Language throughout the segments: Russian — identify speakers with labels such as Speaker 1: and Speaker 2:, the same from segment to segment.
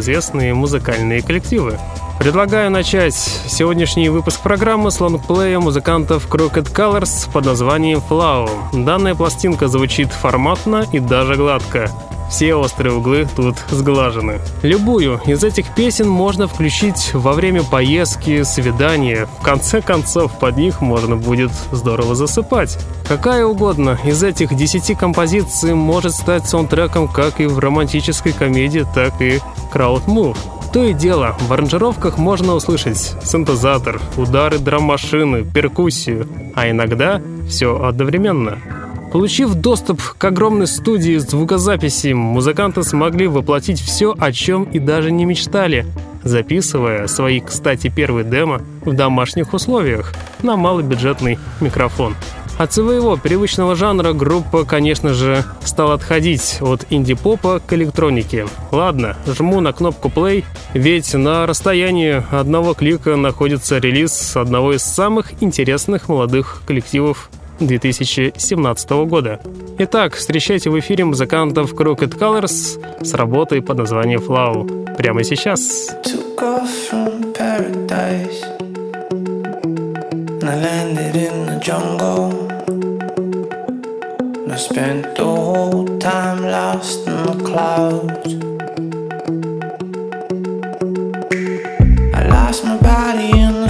Speaker 1: малоизвестные музыкальные коллективы. Предлагаю начать сегодняшний выпуск программы с лонгплея музыкантов Crooked Colors под названием Flow. Данная пластинка звучит форматно и даже гладко. Все острые углы тут сглажены. Любую из этих песен можно включить во время поездки, свидания. В конце концов, под них можно будет здорово засыпать. Какая угодно из этих десяти композиций может стать саундтреком как и в романтической комедии, так и крауд мув. То и дело, в аранжировках можно услышать синтезатор, удары драм-машины, перкуссию, а иногда все одновременно. Получив доступ к огромной студии звукозаписи, музыканты смогли воплотить все, о чем и даже не мечтали, записывая свои, кстати, первые демо в домашних условиях на малобюджетный микрофон. От своего привычного жанра группа, конечно же, стала отходить от инди-попа к электронике. Ладно, жму на кнопку play, ведь на расстоянии одного клика находится релиз одного из самых интересных молодых коллективов 2017 года. Итак, встречайте в эфире музыкантов Crooked Colors с работой под названием Flow. Прямо сейчас. Spent the whole time lost in the clouds. I lost my body in the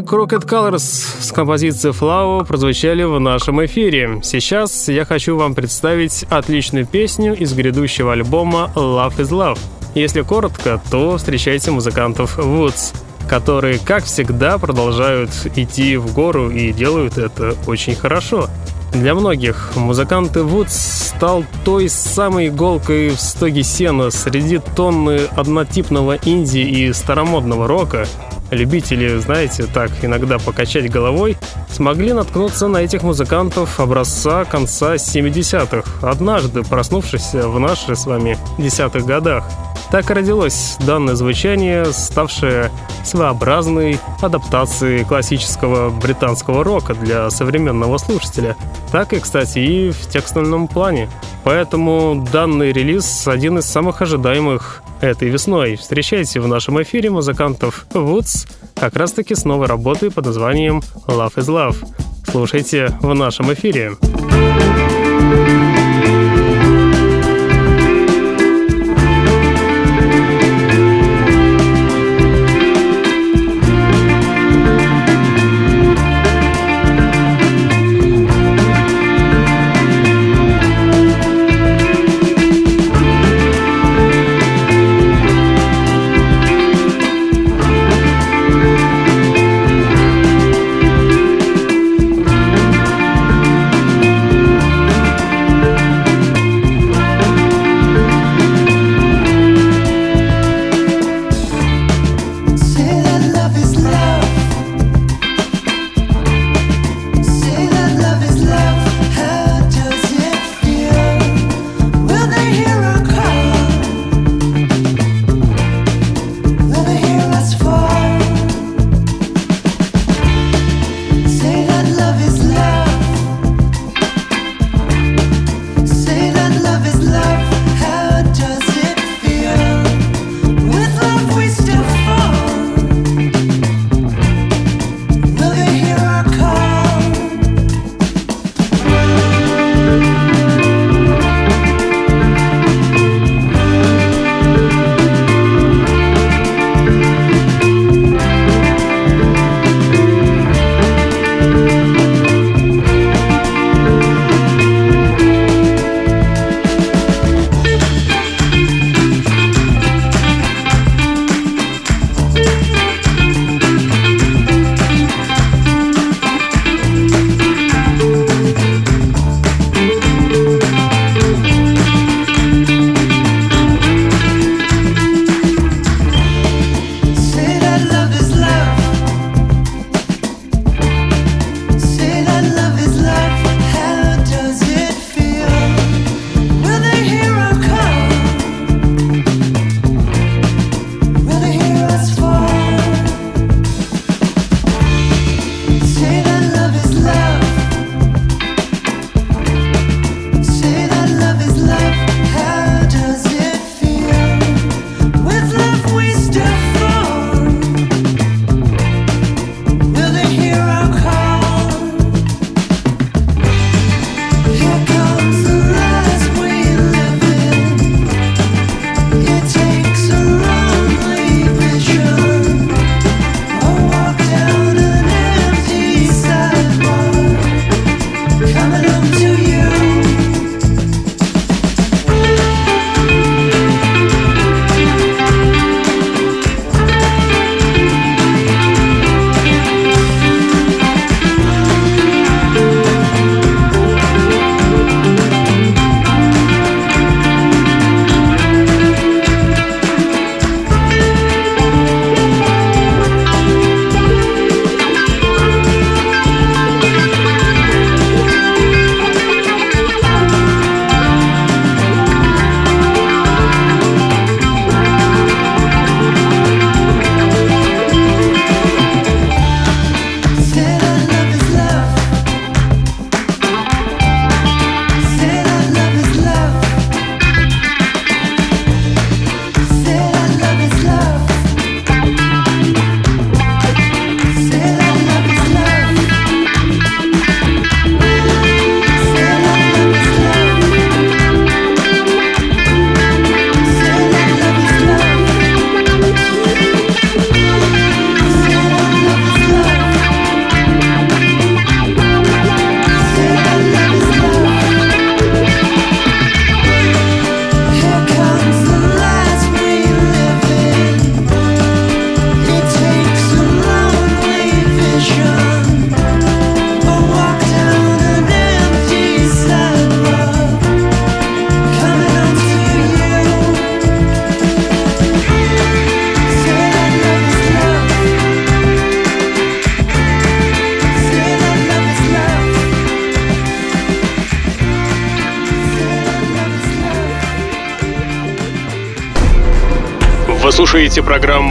Speaker 1: Crooked Colors с композицией Flower прозвучали в нашем эфире. Сейчас я хочу вам представить отличную песню из грядущего альбома Love is Love. Если коротко, то встречайте музыкантов Woods, которые, как всегда, продолжают идти в гору и делают это очень хорошо. Для многих музыканты Woods стал той самой иголкой в стоге сена среди тонны однотипного инди и старомодного рока, Любители, знаете, так иногда покачать головой, смогли наткнуться на этих музыкантов образца конца 70-х, однажды проснувшись в наших с вами десятых годах. Так и родилось данное звучание, ставшее своеобразной адаптацией классического британского рока для современного слушателя. Так и, кстати, и в текстовом плане. Поэтому данный релиз один из самых ожидаемых этой весной. Встречайте в нашем эфире музыкантов Woods как раз-таки с новой работой под названием Love is Love. Слушайте в нашем эфире. thank you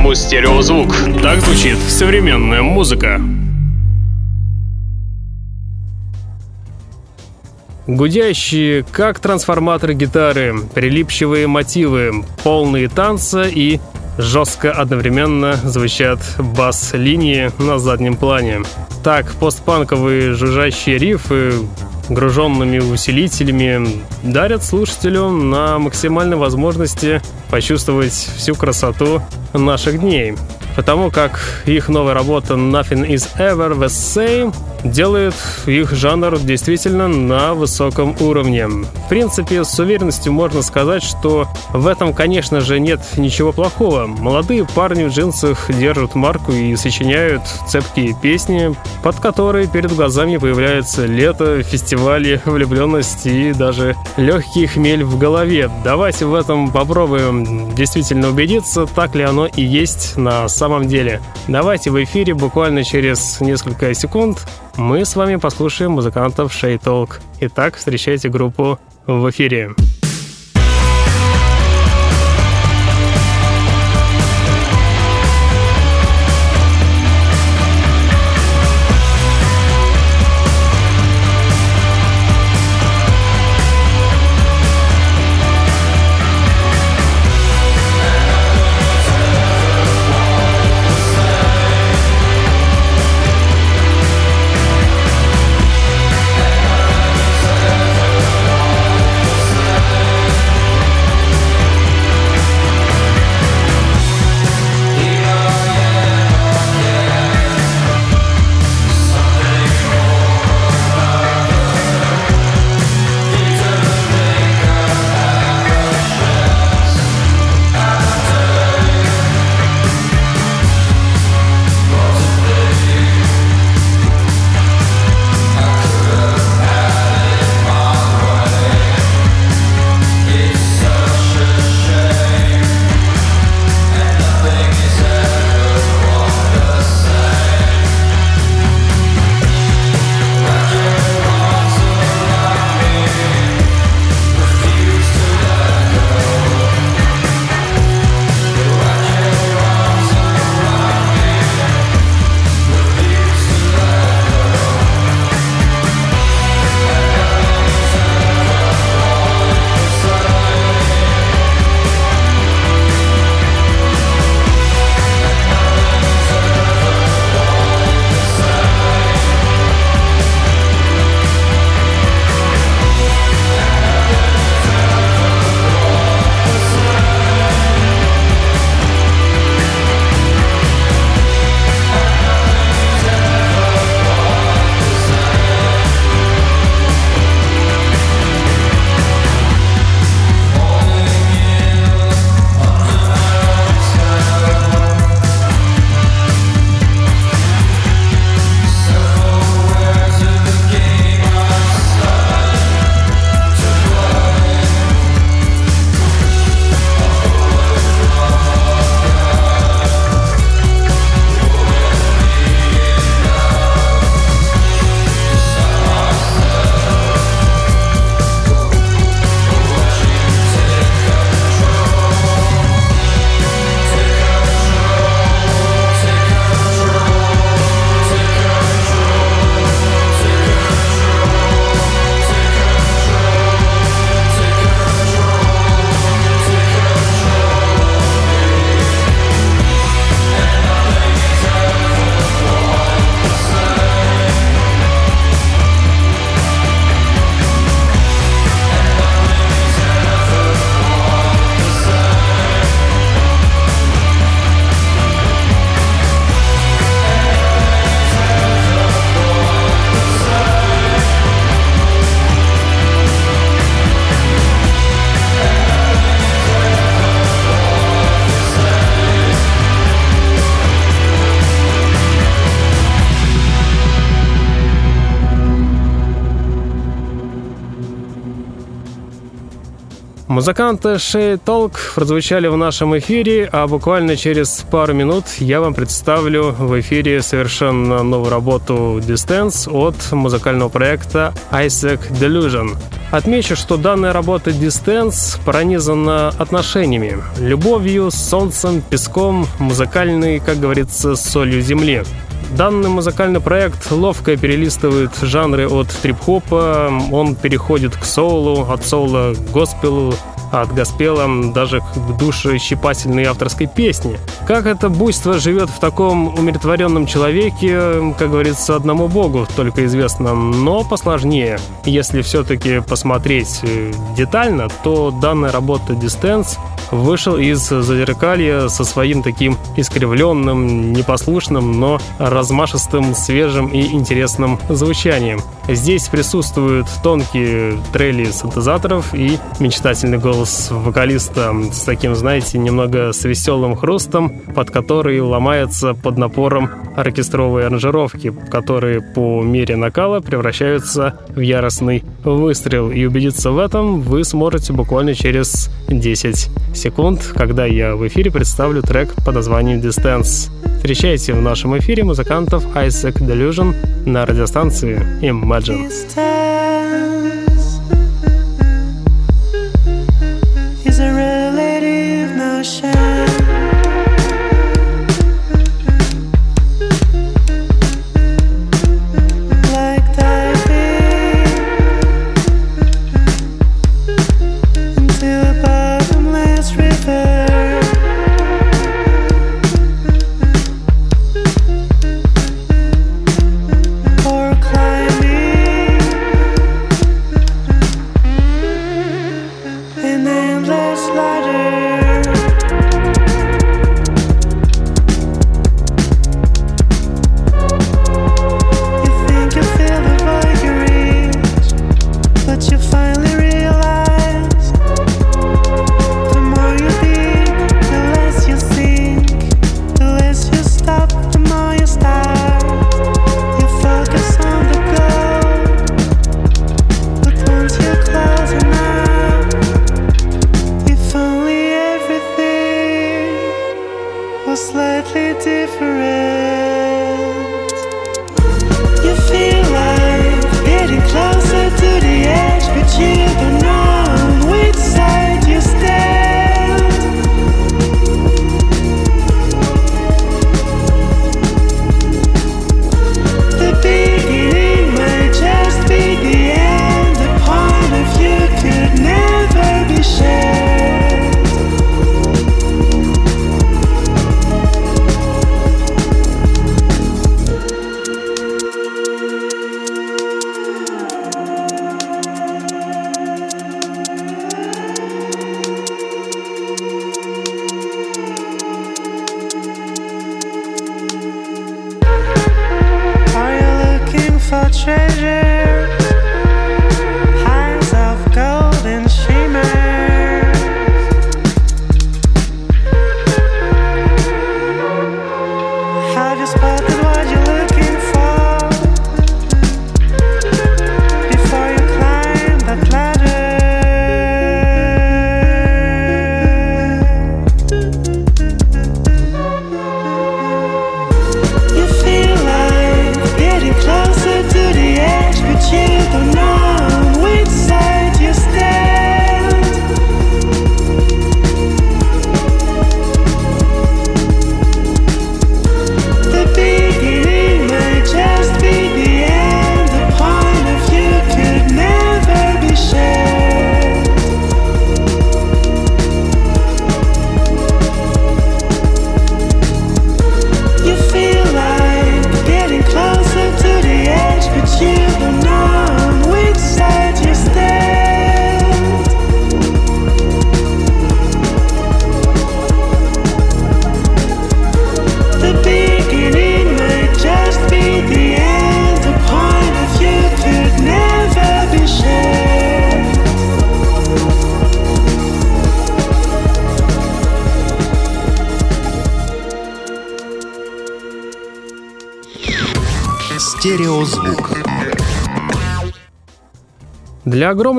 Speaker 1: программу «Стереозвук». Так звучит современная музыка. Гудящие, как трансформаторы гитары, прилипчивые мотивы, полные танца и жестко одновременно звучат бас-линии на заднем плане. Так, постпанковые жужжащие рифы, груженными усилителями, дарят слушателю на максимальной возможности почувствовать всю красоту наших дней потому как их новая работа Nothing is Ever the Same делает их жанр действительно на высоком уровне. В принципе, с уверенностью можно сказать, что в этом, конечно же, нет ничего плохого. Молодые парни в джинсах держат марку и сочиняют цепкие песни, под которые перед глазами появляется лето, фестивали, влюбленность и даже легкий хмель в голове. Давайте в этом попробуем действительно убедиться, так ли оно и есть на самом деле. Давайте в эфире буквально через несколько секунд мы с вами послушаем музыкантов Shade Talk. Итак, встречайте группу в эфире. Музыканты Шей Толк прозвучали в нашем эфире, а буквально через пару минут я вам представлю в эфире совершенно новую работу Distance от музыкального проекта Isaac Delusion. Отмечу, что данная работа Distance пронизана отношениями, любовью, солнцем, песком, музыкальной, как говорится, солью земли. Данный музыкальный проект ловко перелистывает жанры от трип-хопа, он переходит к соулу, от соула к госпелу, от госпела даже к душещипательной авторской песне. Как это буйство живет в таком умиротворенном человеке, как говорится, одному богу только известно, но посложнее. Если все-таки посмотреть э, детально, то данная работа Distance вышел из зазеркалья со своим таким искривленным, непослушным, но размашистым, свежим и интересным звучанием. Здесь присутствуют тонкие трели синтезаторов и мечтательный голос вокалиста с таким, знаете, немного с веселым хрустом, под который ломается под напором оркестровые аранжировки, которые по мере накала превращаются в яростный выстрел. И убедиться в этом вы сможете буквально через 10 секунд, когда я в эфире представлю трек под названием Distance. Встречайте в нашем эфире музыкантов Isaac Delusion на радиостанции Imagine. Is a relative notion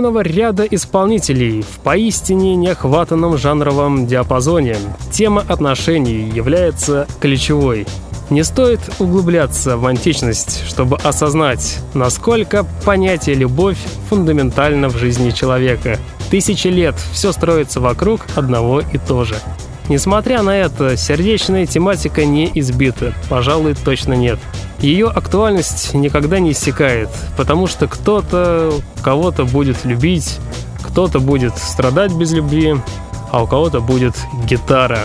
Speaker 1: огромного ряда исполнителей в поистине неохватанном жанровом диапазоне тема отношений является ключевой. Не стоит углубляться в античность, чтобы осознать, насколько понятие «любовь» фундаментально в жизни человека. Тысячи лет все строится вокруг одного и то же. Несмотря на это, сердечная тематика не избита, пожалуй, точно нет. Ее актуальность никогда не иссякает, потому что кто-то кого-то будет любить, кто-то будет страдать без любви, а у кого-то будет гитара.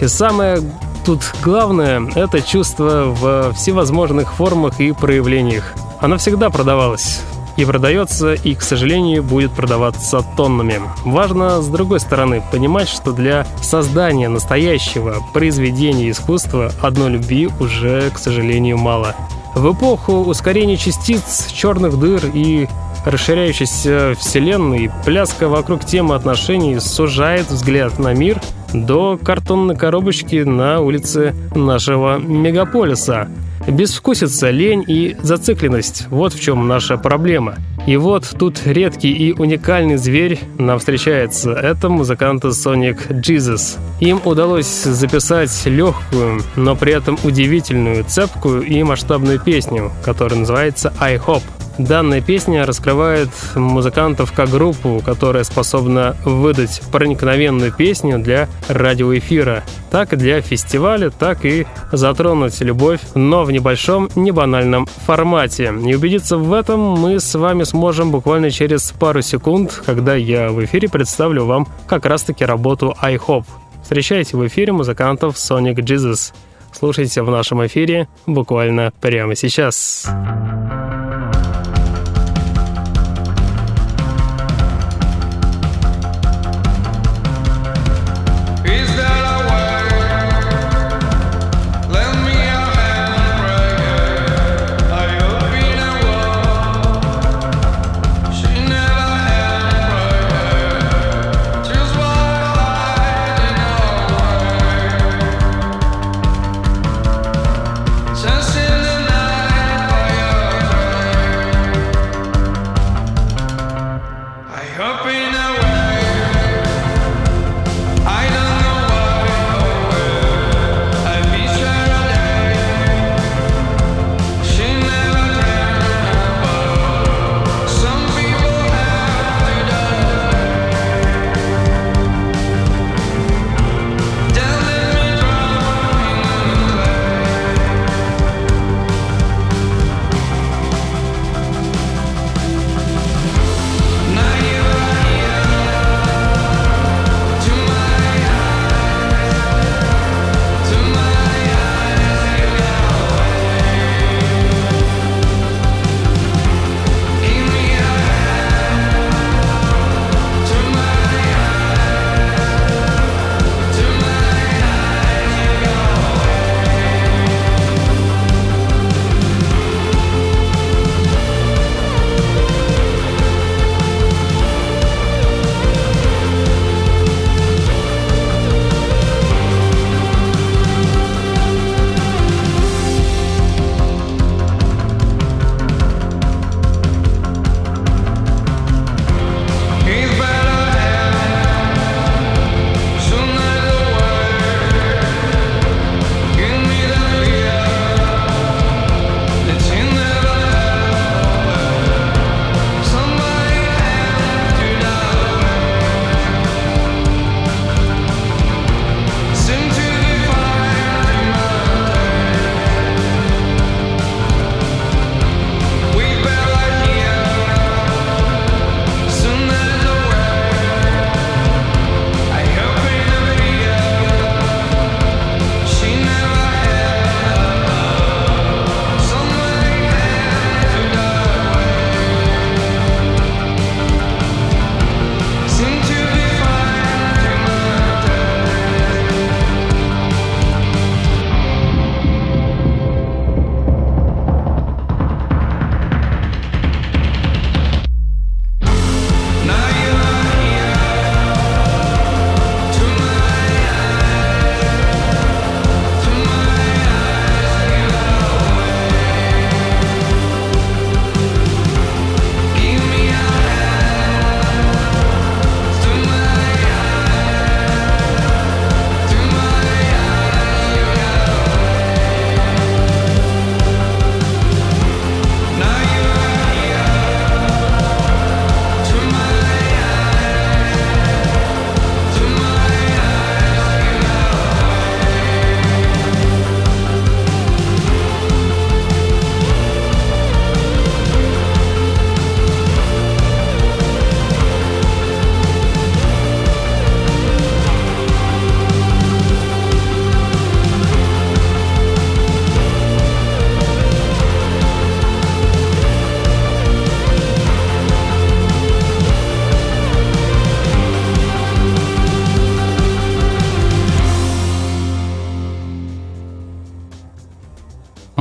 Speaker 1: И самое тут главное – это чувство в всевозможных формах и проявлениях. Оно всегда продавалось и продается, и, к сожалению, будет продаваться тоннами. Важно, с другой стороны, понимать, что для создания настоящего произведения искусства одной любви уже, к сожалению, мало. В эпоху ускорения частиц, черных дыр и расширяющейся вселенной, пляска вокруг темы отношений сужает взгляд на мир до картонной коробочки на улице нашего мегаполиса – Безвкусица, лень и зацикленность – вот в чем наша проблема. И вот тут редкий и уникальный зверь нам встречается. Это музыканты Sonic Jesus. Им удалось записать легкую, но при этом удивительную, цепкую и масштабную песню, которая называется «I Hope». Данная песня раскрывает музыкантов как группу, которая способна выдать проникновенную песню для радиоэфира, так и для фестиваля, так и затронуть любовь, но в небольшом, небанальном формате. И убедиться в этом мы с вами сможем буквально через пару секунд, когда я в эфире представлю вам как раз-таки работу iHop. Встречайте в эфире музыкантов Sonic Jesus. Слушайте в нашем эфире буквально прямо сейчас.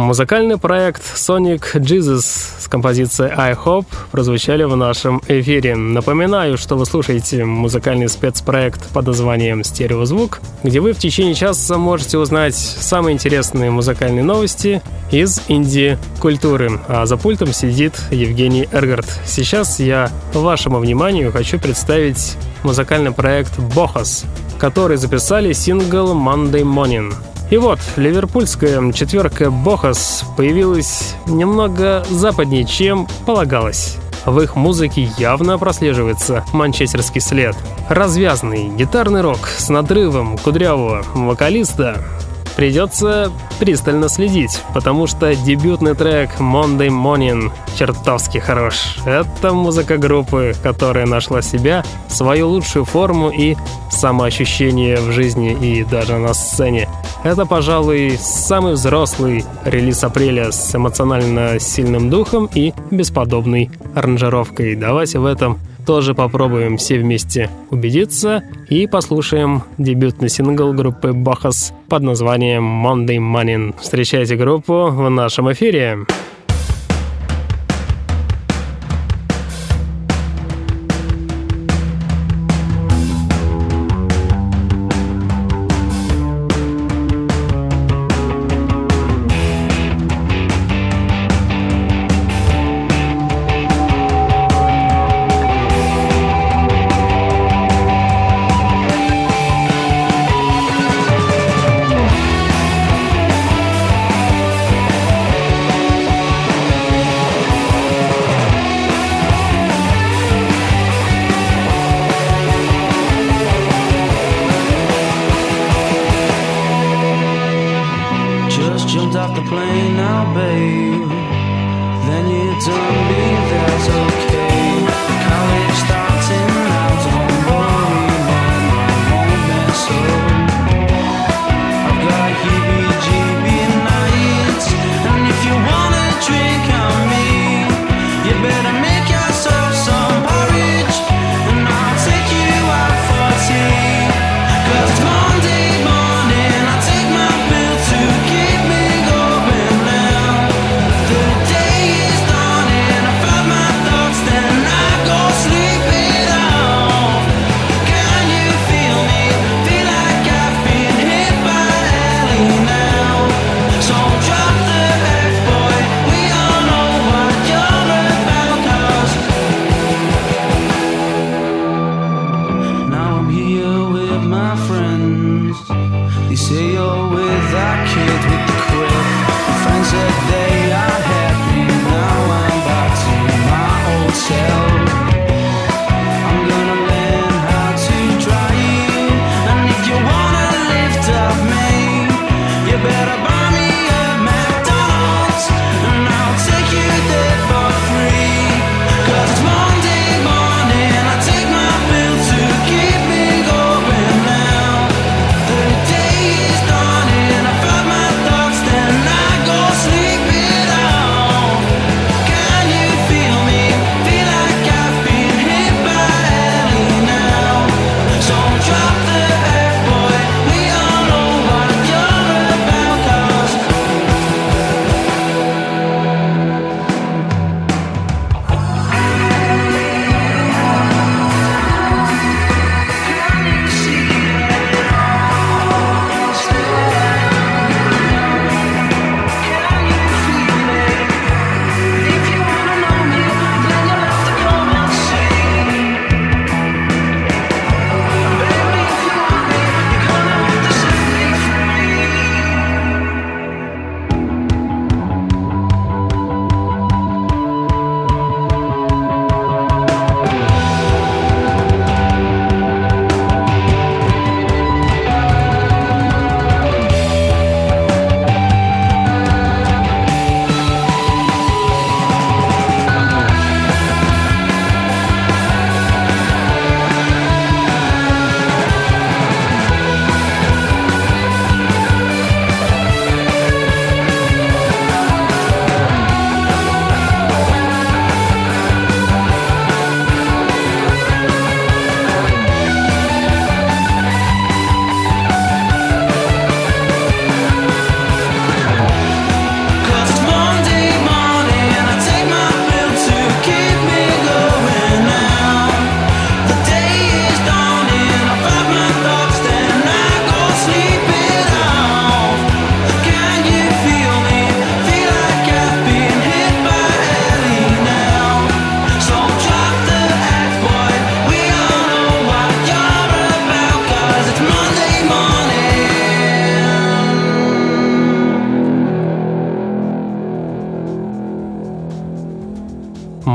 Speaker 1: Музыкальный проект Sonic Jesus с композицией I Hope прозвучали в нашем эфире. Напоминаю, что вы слушаете музыкальный спецпроект под названием «Стереозвук», где вы в течение часа можете узнать самые интересные музыкальные новости из инди-культуры. А за пультом сидит Евгений Эргард. Сейчас я вашему вниманию хочу представить музыкальный проект «Бохас», который записали сингл «Monday Morning». И вот, ливерпульская четверка Бохас появилась немного западнее, чем полагалось. В их музыке явно прослеживается манчестерский след. Развязный гитарный рок с надрывом кудрявого вокалиста Придется пристально следить, потому что дебютный трек Monday Morning чертовски хорош. Это музыка группы, которая нашла себя, свою лучшую форму и самоощущение в жизни и даже на сцене. Это, пожалуй, самый взрослый релиз апреля с эмоционально сильным духом и бесподобной аранжировкой. Давайте в этом тоже попробуем все вместе убедиться и послушаем дебютный сингл группы Бахас под названием Monday Morning. Встречайте группу в нашем эфире.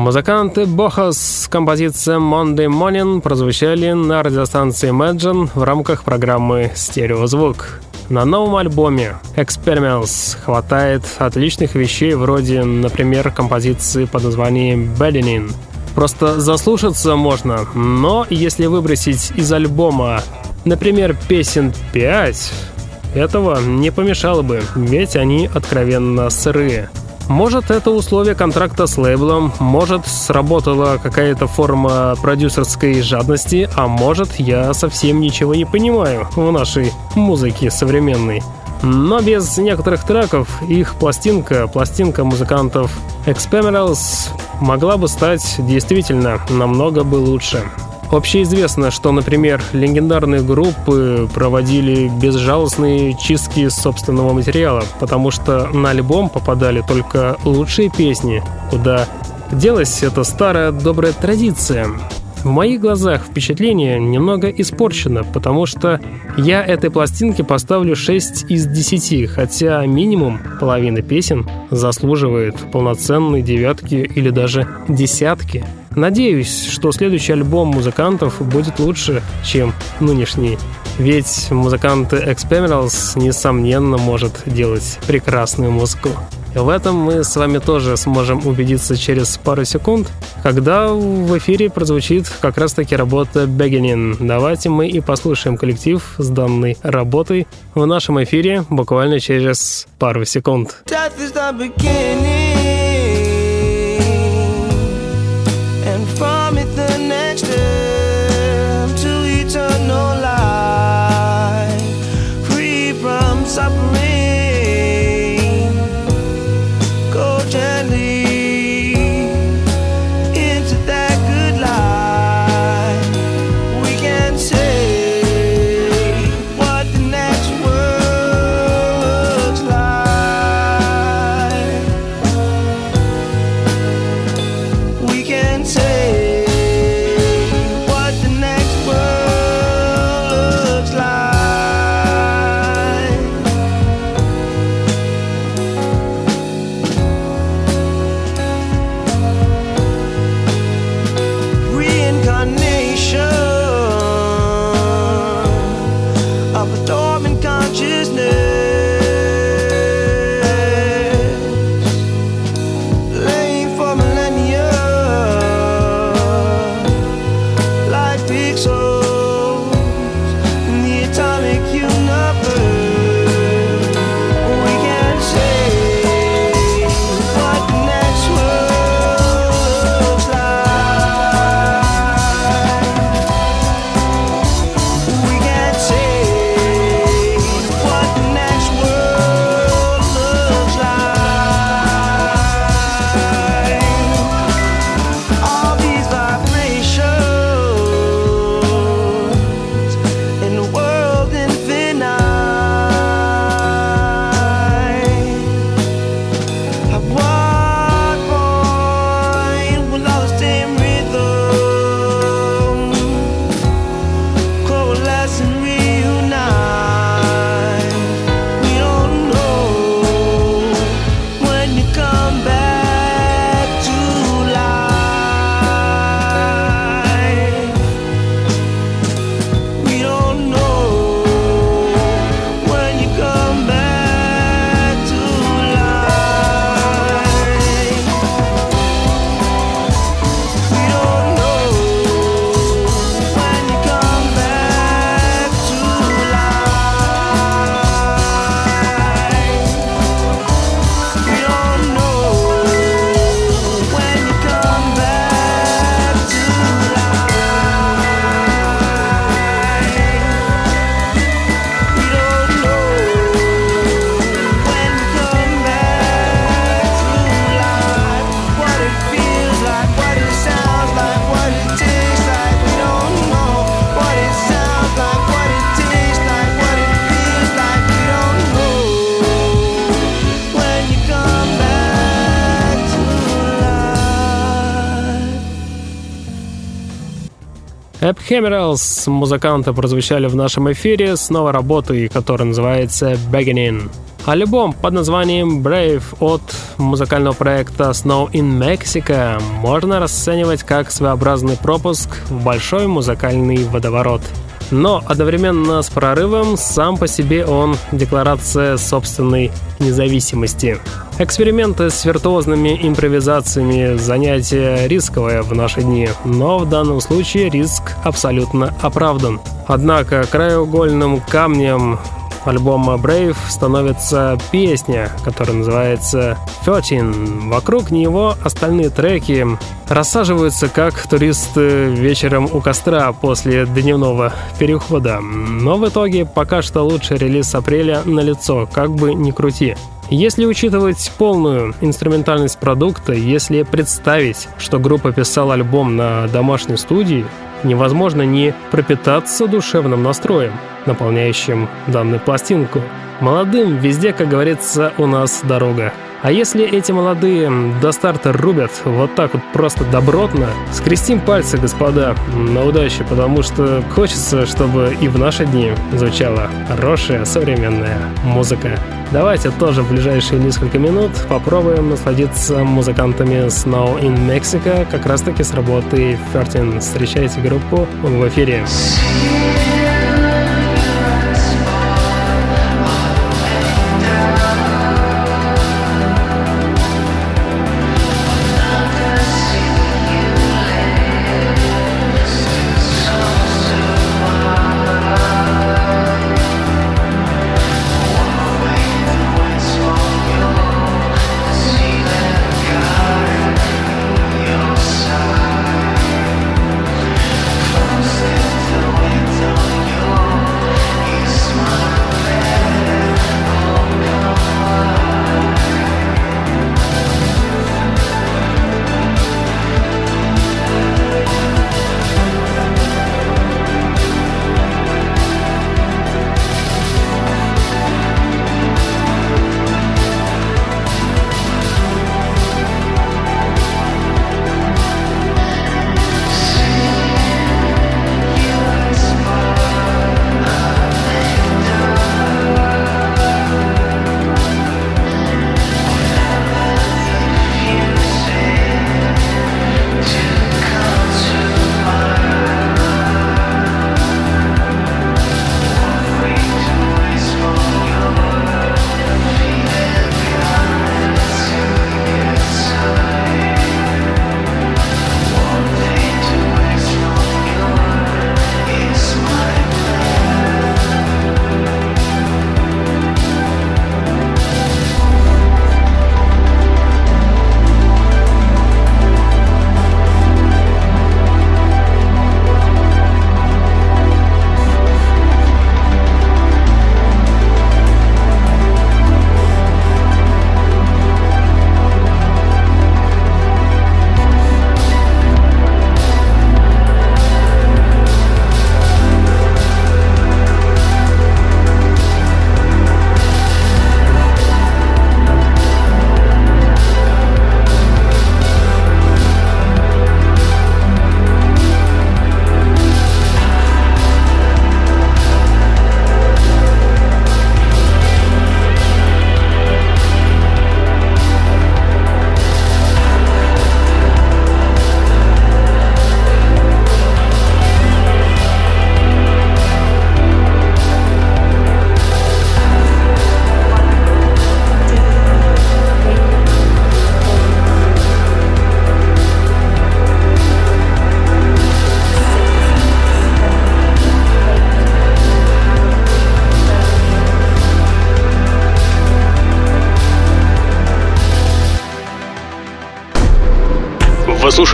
Speaker 1: Музыканты Бохас с композицией Monday Morning прозвучали на радиостанции Imagine в рамках программы «Стереозвук». На новом альбоме Experiments хватает отличных вещей вроде, например, композиции под названием Bedding. Просто заслушаться можно, но если выбросить из альбома, например, песен 5, этого не помешало бы, ведь они откровенно сырые. Может, это условие контракта с лейблом, может, сработала какая-то форма продюсерской жадности, а может, я совсем ничего не понимаю в нашей музыке современной. Но без некоторых треков их пластинка, пластинка музыкантов Experimals могла бы стать действительно намного бы лучше. Общеизвестно, что, например, легендарные группы проводили безжалостные чистки собственного материала, потому что на альбом попадали только лучшие песни, куда делась эта старая добрая традиция. В моих глазах впечатление немного испорчено, потому что я этой пластинке поставлю 6 из 10, хотя минимум половина песен заслуживает полноценной девятки или даже десятки. Надеюсь, что следующий альбом музыкантов будет лучше, чем нынешний. Ведь музыканты Experimentals, несомненно, может делать прекрасную музыку. В этом мы с вами тоже сможем убедиться через пару секунд, когда в эфире прозвучит как раз-таки работа Beginning. Давайте мы и послушаем коллектив с данной работой в нашем эфире буквально через пару секунд. Death is the beginning. Ephemerals музыканты прозвучали в нашем эфире с новой работой, которая называется Beginning. Альбом под названием Brave от музыкального проекта Snow in Mexico можно расценивать как своеобразный пропуск в большой музыкальный водоворот. Но одновременно с прорывом сам по себе он декларация собственной независимости. Эксперименты с виртуозными импровизациями – занятие рисковое в наши дни, но в данном случае риск абсолютно оправдан. Однако краеугольным камнем альбома Brave становится песня, которая называется 13. Вокруг него остальные треки рассаживаются как туристы вечером у костра после дневного перехода. Но в итоге пока что лучший релиз апреля на лицо, как бы ни крути. Если учитывать полную инструментальность продукта, если представить, что группа писала альбом на домашней студии, невозможно не пропитаться душевным настроем, наполняющим данную пластинку. Молодым везде, как говорится, у нас дорога. А если эти молодые до старта рубят вот так вот просто добротно, скрестим пальцы, господа, на удачу, потому что хочется, чтобы и в наши дни звучала хорошая современная музыка. Давайте тоже в ближайшие несколько минут попробуем насладиться музыкантами Snow in Mexico, как раз таки с работы 13. Встречайте группу в эфире.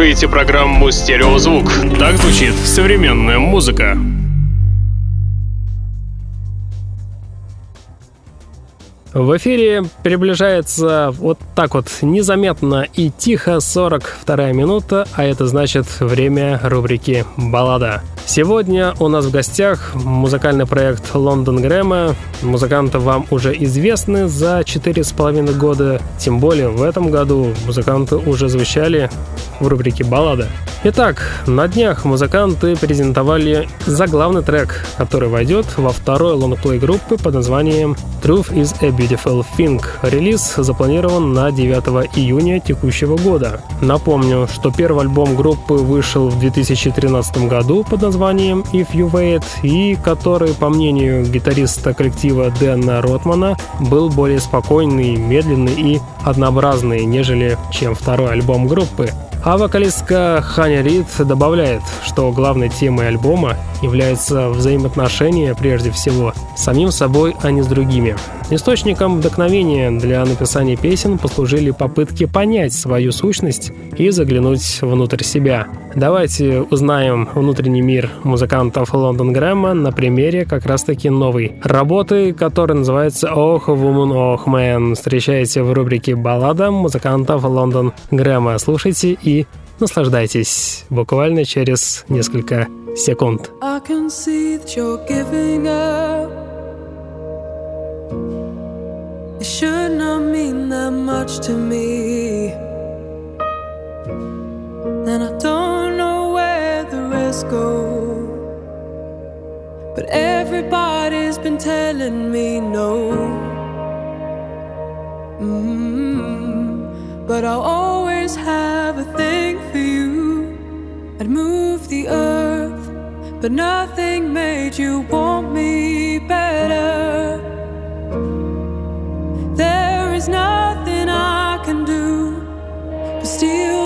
Speaker 1: Слушаете программу «Стереозвук». Так звучит современная музыка. В эфире приближается вот так вот незаметно и тихо 42 минута, а это значит время рубрики «Баллада». Сегодня у нас в гостях музыкальный проект «Лондон Грэма». Музыканты вам уже известны за четыре с половиной года. Тем более в этом году музыканты уже звучали в рубрике «Баллада». Итак, на днях музыканты презентовали заглавный трек, который войдет во второй лонгплей группы под названием «Truth is a Beautiful Thing». Релиз запланирован на 9 июня текущего года. Напомню, что первый альбом группы вышел в 2013 году под названием «If You Wait», и который, по мнению гитариста коллектива Дэна Ротмана, был более спокойный, медленный и однообразный, нежели чем второй альбом группы. А вокалистка Ханя Рид добавляет, что главной темой альбома является взаимоотношения прежде всего с самим собой, а не с другими. Источником вдохновения для написания песен послужили попытки понять свою сущность и заглянуть внутрь себя. Давайте узнаем внутренний мир музыкантов Лондон Грэма на примере как раз-таки новой работы, которая называется «Ох, Woman, Ох, Man». Встречайте в рубрике «Баллада» музыкантов Лондон Грэма. Слушайте и наслаждайтесь буквально через несколько секунд. I can see that you're giving up. It should not mean that much to me. And I don't know where the rest go. But everybody's been telling me no. Mm-hmm. But I'll always have I'd move the earth, but nothing made you want me better. There is nothing I can do but steal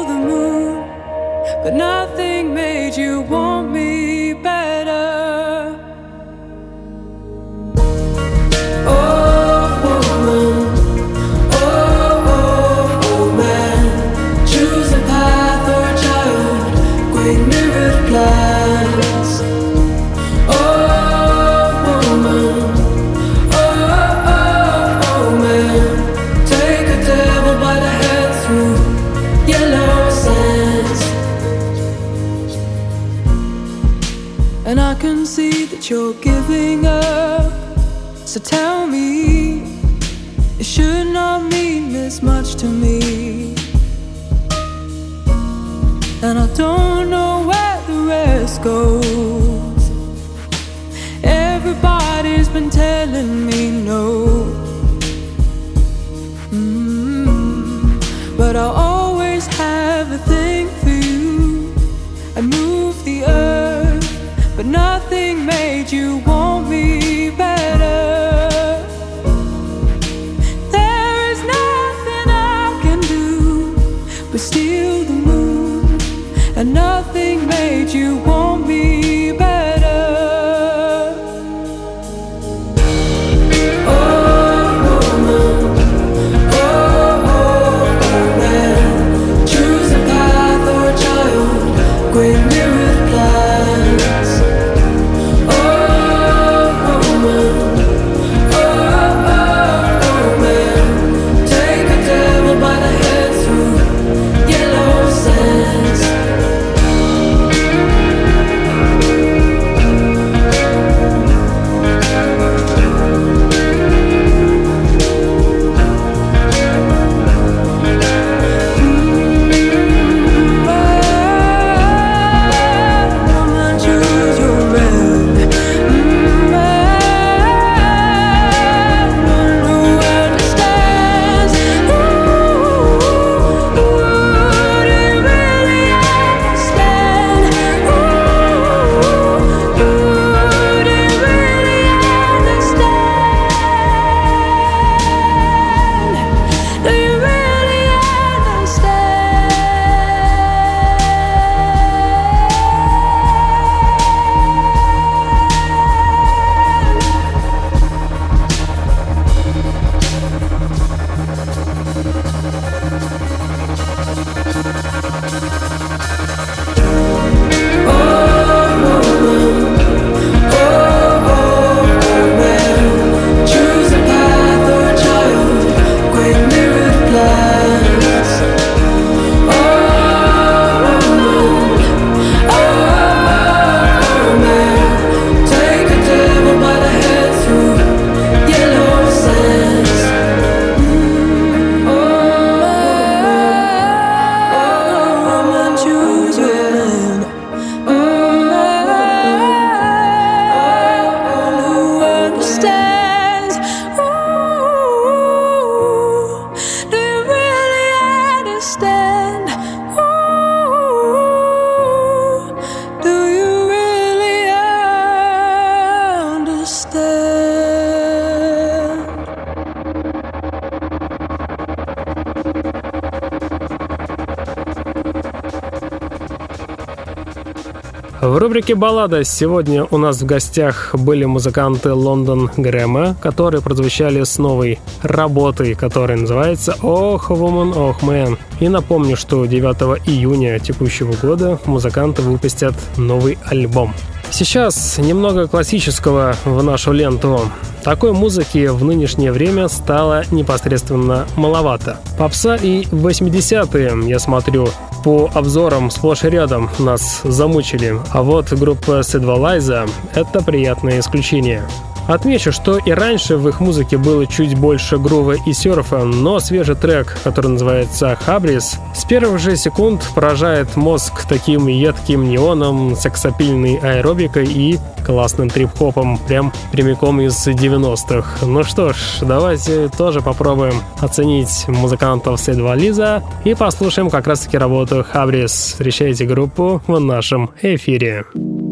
Speaker 1: рубрике «Баллада» сегодня у нас в гостях были музыканты Лондон Грэма, которые прозвучали с новой работой, которая называется «Ох, Woman, Ох, Man». И напомню, что 9 июня текущего года музыканты выпустят новый альбом. Сейчас немного классического в нашу ленту. Такой музыки в нынешнее время стало непосредственно маловато. Попса и 80-е, я смотрю, по обзорам сплошь и рядом нас замучили. А вот группа Седвалайза — это приятное исключение. Отмечу, что и раньше в их музыке было чуть больше грува и серфа, но свежий трек, который называется «Хабрис», с первых же секунд поражает мозг таким едким неоном, сексапильной аэробикой и классным трип-хопом, прям прямиком из 90-х. Ну что ж, давайте тоже попробуем оценить музыкантов Седва Лиза и послушаем как раз-таки работу «Хабрис». Встречайте группу в нашем эфире.
Speaker 2: report read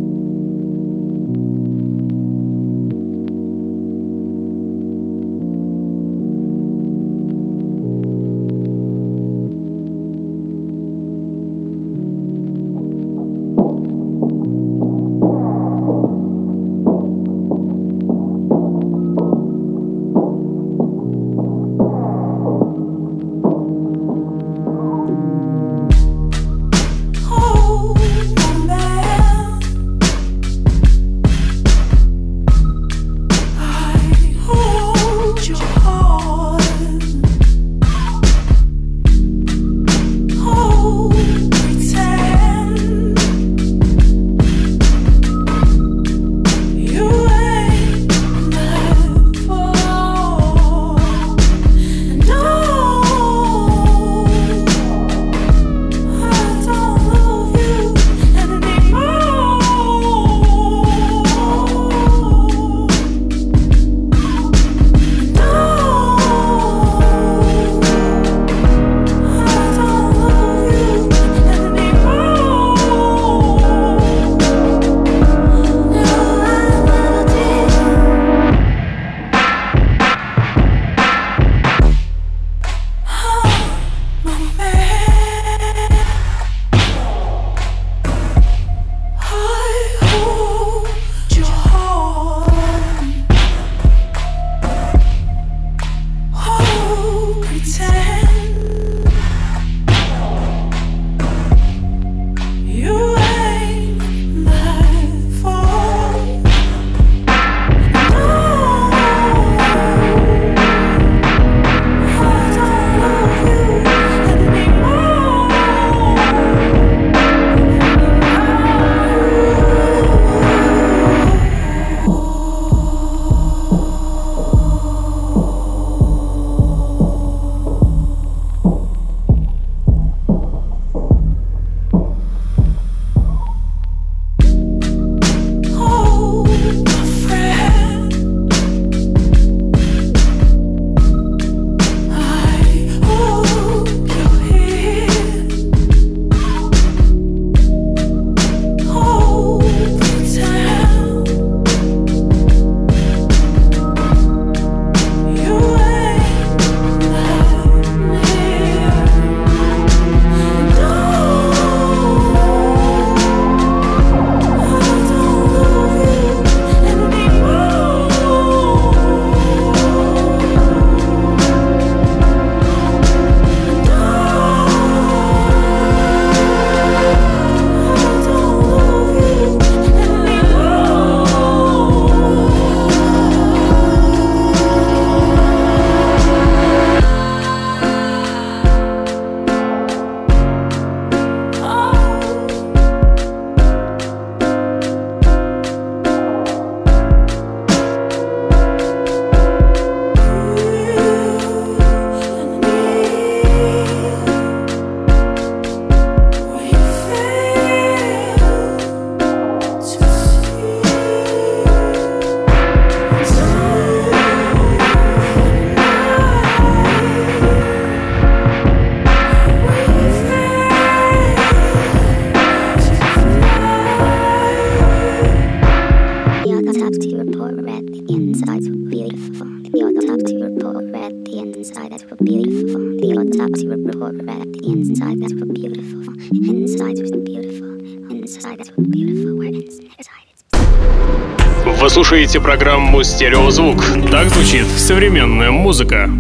Speaker 1: программу «Стереозвук». Так звучит современная музыка.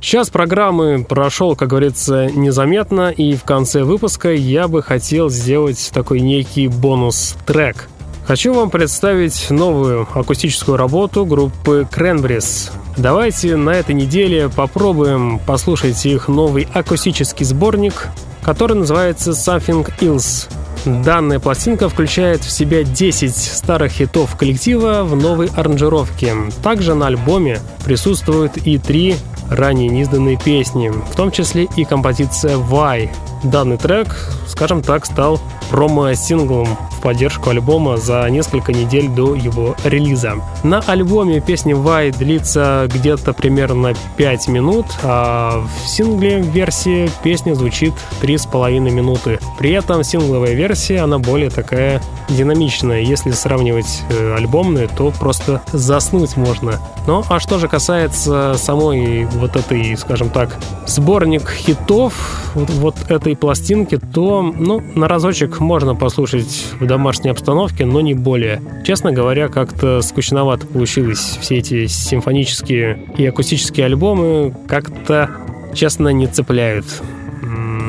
Speaker 1: Час программы прошел, как говорится, незаметно, и в конце выпуска я бы хотел сделать такой некий бонус-трек. Хочу вам представить новую акустическую работу группы Cranberries. Давайте на этой неделе попробуем послушать их новый акустический сборник, который называется Something Else. Данная пластинка включает в себя 10 старых хитов коллектива в новой аранжировке. Также на альбоме присутствуют и три ранее неизданные песни, в том числе и композиция «Why». Данный трек, скажем так, стал промо-синглом в поддержку альбома за несколько недель до его релиза. На альбоме песня «Why» длится где-то примерно 5 минут, а в сингле версии песня звучит 3,5 минуты. При этом сингловая версия, она более такая динамичная. Если сравнивать э, альбомные, то просто заснуть можно. Ну, а что же касается самой вот этой, скажем так, сборник хитов вот, вот этой пластинки, то, ну, на разочек можно послушать в домашней обстановке, но не более. Честно говоря, как-то скучновато получилось. Все эти симфонические и акустические альбомы как-то, честно, не цепляют.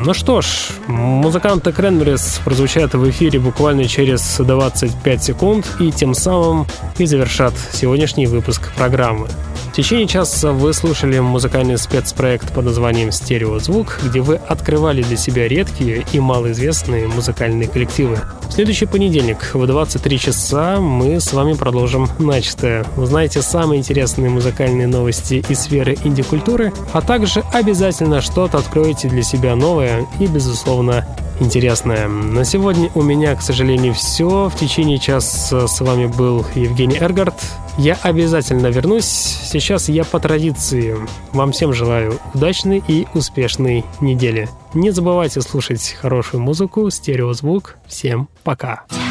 Speaker 1: Ну что ж, музыканты Кренберис прозвучат в эфире буквально через 25 секунд и тем самым и завершат сегодняшний выпуск программы. В течение часа вы слушали музыкальный спецпроект под названием «Стереозвук», где вы открывали для себя редкие и малоизвестные музыкальные коллективы. В следующий понедельник в 23 часа мы с вами продолжим начатое. Узнаете самые интересные музыкальные новости из сферы инди-культуры, а также обязательно что-то откроете для себя новое и, безусловно, интересное. На сегодня у меня, к сожалению, все. В течение часа с вами был Евгений Эргард. Я обязательно вернусь. Сейчас я по традиции вам всем желаю удачной и успешной недели. Не забывайте слушать хорошую музыку, стереозвук. Всем пока.
Speaker 2: Can